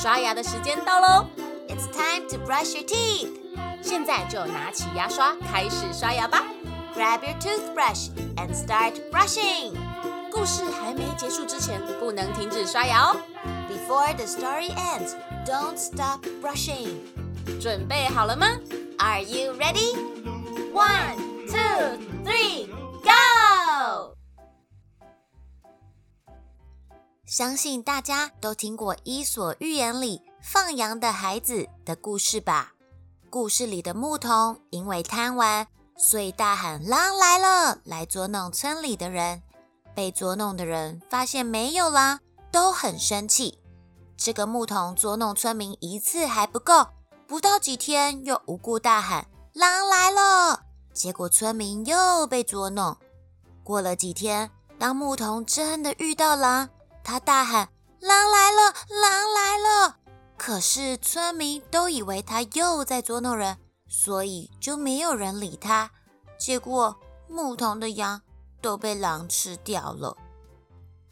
刷牙的时间到喽！It's time to brush your teeth。现在就拿起牙刷开始刷牙吧。Grab your toothbrush and start brushing。故事还没结束之前，不能停止刷牙哦。Before the story ends, don't stop brushing。准备好了吗？Are you ready? One, two, three, 相信大家都听过《伊索寓言》里放羊的孩子的故事吧？故事里的牧童因为贪玩，所以大喊“狼来了”来捉弄村里的人。被捉弄的人发现没有狼，都很生气。这个牧童捉弄村民一次还不够，不到几天又无故大喊“狼来了”，结果村民又被捉弄。过了几天，当牧童真的遇到狼，他大喊“狼来了，狼来了”，可是村民都以为他又在捉弄人，所以就没有人理他。结果牧童的羊都被狼吃掉了。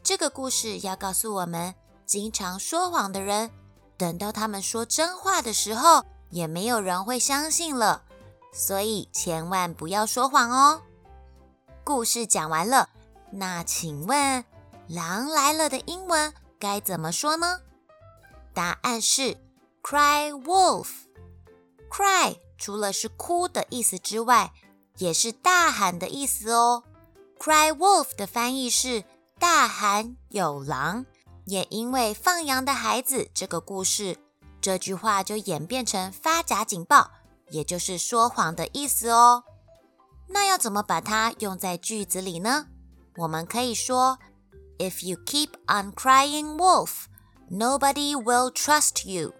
这个故事要告诉我们，经常说谎的人，等到他们说真话的时候，也没有人会相信了。所以千万不要说谎哦。故事讲完了，那请问？狼来了的英文该怎么说呢？答案是 cry wolf。cry 除了是哭的意思之外，也是大喊的意思哦。cry wolf 的翻译是大喊有狼。也因为放羊的孩子这个故事，这句话就演变成发假警报，也就是说谎的意思哦。那要怎么把它用在句子里呢？我们可以说。If you keep on crying wolf, nobody will trust you.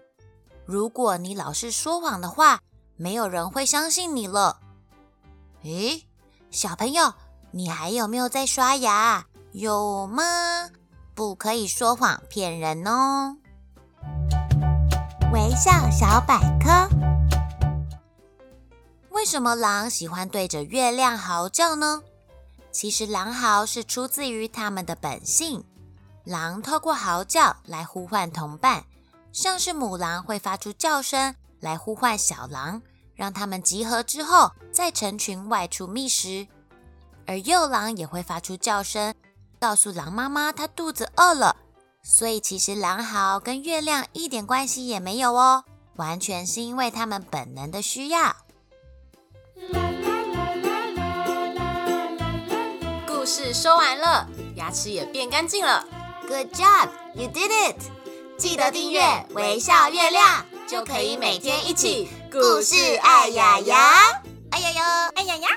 如果你老是说谎的话，没有人会相信你了。诶，小朋友，你还有没有在刷牙？有吗？不可以说谎骗人哦。微笑小百科：为什么狼喜欢对着月亮嚎叫呢？其实狼嚎是出自于它们的本性。狼透过嚎叫来呼唤同伴，像是母狼会发出叫声来呼唤小狼，让它们集合之后再成群外出觅食。而幼狼也会发出叫声，告诉狼妈妈它肚子饿了。所以其实狼嚎跟月亮一点关系也没有哦，完全是因为它们本能的需要。故事说完了牙齿也变干净了。Good job you did it 记得订阅微笑月亮就可以每天一起故事爱牙牙爱牙牙爱牙牙